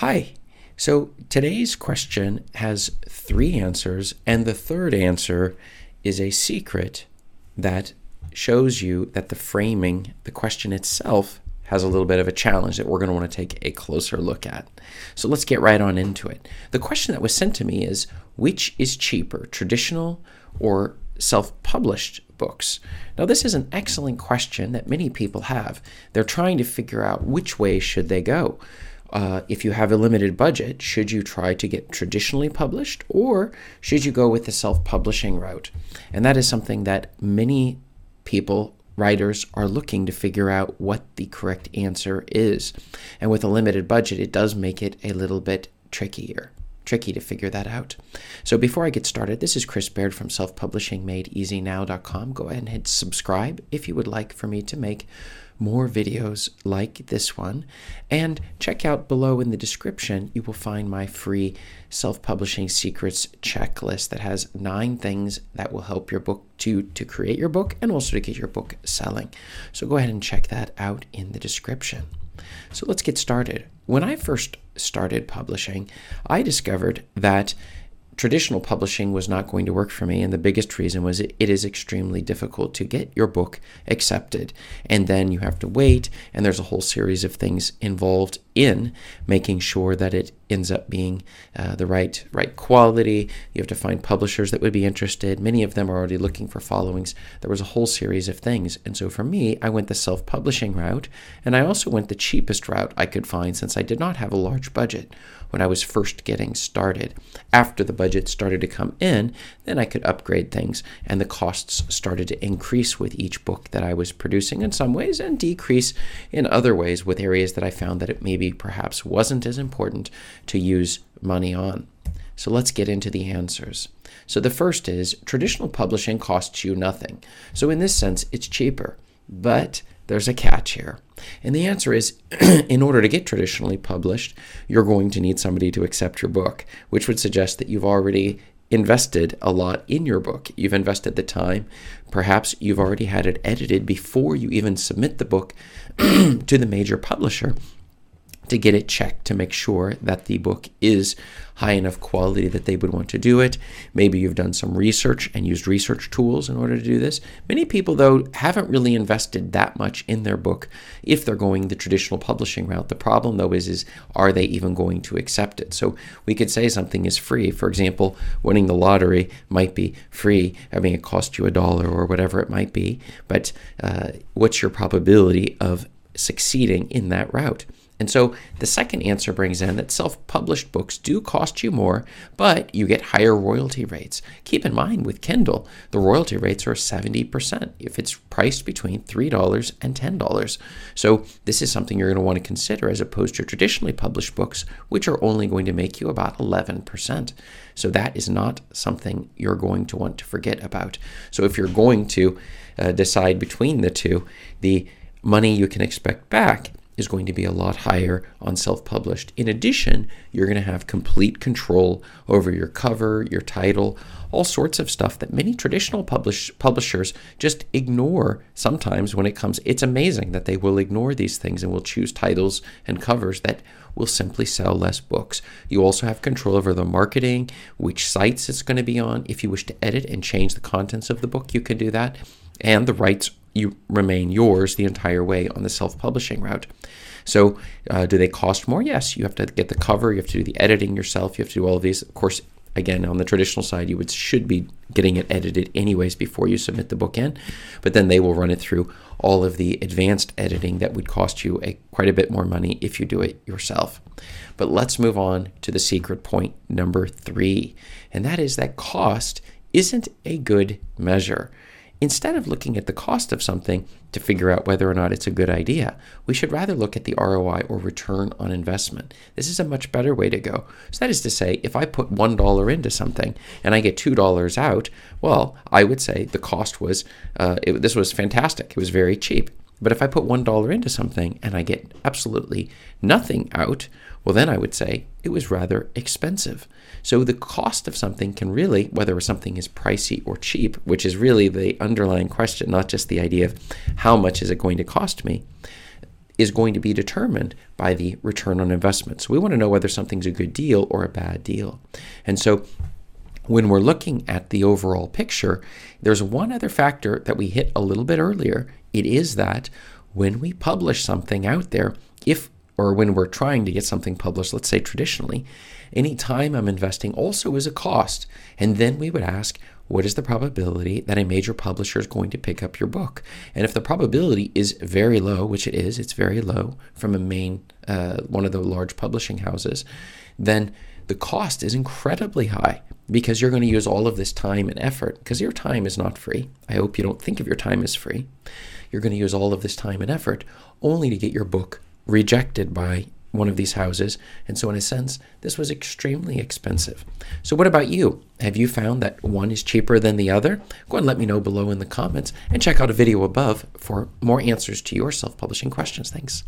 Hi. So today's question has three answers, and the third answer is a secret that shows you that the framing, the question itself, has a little bit of a challenge that we're going to want to take a closer look at. So let's get right on into it. The question that was sent to me is which is cheaper, traditional or self published books? Now, this is an excellent question that many people have. They're trying to figure out which way should they go. Uh, if you have a limited budget, should you try to get traditionally published or should you go with the self publishing route? And that is something that many people, writers, are looking to figure out what the correct answer is. And with a limited budget, it does make it a little bit trickier tricky to figure that out. So before I get started, this is Chris Baird from selfpublishingmadeeasynow.com. Go ahead and hit subscribe if you would like for me to make more videos like this one. And check out below in the description, you will find my free self publishing secrets checklist that has nine things that will help your book to, to create your book and also to get your book selling. So go ahead and check that out in the description. So let's get started. When I first started publishing, I discovered that traditional publishing was not going to work for me. And the biggest reason was it, it is extremely difficult to get your book accepted. And then you have to wait, and there's a whole series of things involved in making sure that it ends up being uh, the right right quality. You have to find publishers that would be interested. Many of them are already looking for followings. There was a whole series of things. And so for me, I went the self-publishing route, and I also went the cheapest route I could find since I did not have a large budget when I was first getting started. After the budget started to come in, then I could upgrade things, and the costs started to increase with each book that I was producing in some ways and decrease in other ways with areas that I found that it maybe perhaps wasn't as important to use money on. So let's get into the answers. So the first is traditional publishing costs you nothing. So in this sense, it's cheaper. But there's a catch here. And the answer is in order to get traditionally published, you're going to need somebody to accept your book, which would suggest that you've already invested a lot in your book. You've invested the time. Perhaps you've already had it edited before you even submit the book to the major publisher to get it checked to make sure that the book is high enough quality that they would want to do it. Maybe you've done some research and used research tools in order to do this. Many people, though, haven't really invested that much in their book if they're going the traditional publishing route. The problem, though, is, is are they even going to accept it? So we could say something is free. For example, winning the lottery might be free. I mean, it cost you a dollar or whatever it might be. But uh, what's your probability of succeeding in that route? And so the second answer brings in that self published books do cost you more, but you get higher royalty rates. Keep in mind with Kindle, the royalty rates are 70% if it's priced between $3 and $10. So this is something you're going to want to consider as opposed to traditionally published books, which are only going to make you about 11%. So that is not something you're going to want to forget about. So if you're going to uh, decide between the two, the money you can expect back is going to be a lot higher on self published. In addition, you're going to have complete control over your cover, your title, all sorts of stuff that many traditional publish, publishers just ignore sometimes when it comes. It's amazing that they will ignore these things and will choose titles and covers that will simply sell less books. You also have control over the marketing, which sites it's going to be on. If you wish to edit and change the contents of the book, you can do that. And the rights you remain yours the entire way on the self-publishing route. So, uh, do they cost more? Yes, you have to get the cover, you have to do the editing yourself, you have to do all of these. Of course, again, on the traditional side, you would should be getting it edited anyways before you submit the book in, but then they will run it through all of the advanced editing that would cost you a quite a bit more money if you do it yourself. But let's move on to the secret point number three, and that is that cost isn't a good measure. Instead of looking at the cost of something to figure out whether or not it's a good idea, we should rather look at the ROI or return on investment. This is a much better way to go. So, that is to say, if I put $1 into something and I get $2 out, well, I would say the cost was, uh, it, this was fantastic. It was very cheap. But if I put $1 into something and I get absolutely nothing out, well, then I would say it was rather expensive. So the cost of something can really, whether something is pricey or cheap, which is really the underlying question, not just the idea of how much is it going to cost me, is going to be determined by the return on investment. So we want to know whether something's a good deal or a bad deal. And so when we're looking at the overall picture, there's one other factor that we hit a little bit earlier. It is that when we publish something out there, if or when we're trying to get something published, let's say traditionally, any time I'm investing also is a cost. And then we would ask, what is the probability that a major publisher is going to pick up your book? And if the probability is very low, which it is, it's very low from a main uh, one of the large publishing houses, then the cost is incredibly high because you're going to use all of this time and effort because your time is not free. I hope you don't think of your time as free. You're going to use all of this time and effort only to get your book rejected by one of these houses. And so, in a sense, this was extremely expensive. So, what about you? Have you found that one is cheaper than the other? Go ahead and let me know below in the comments and check out a video above for more answers to your self publishing questions. Thanks.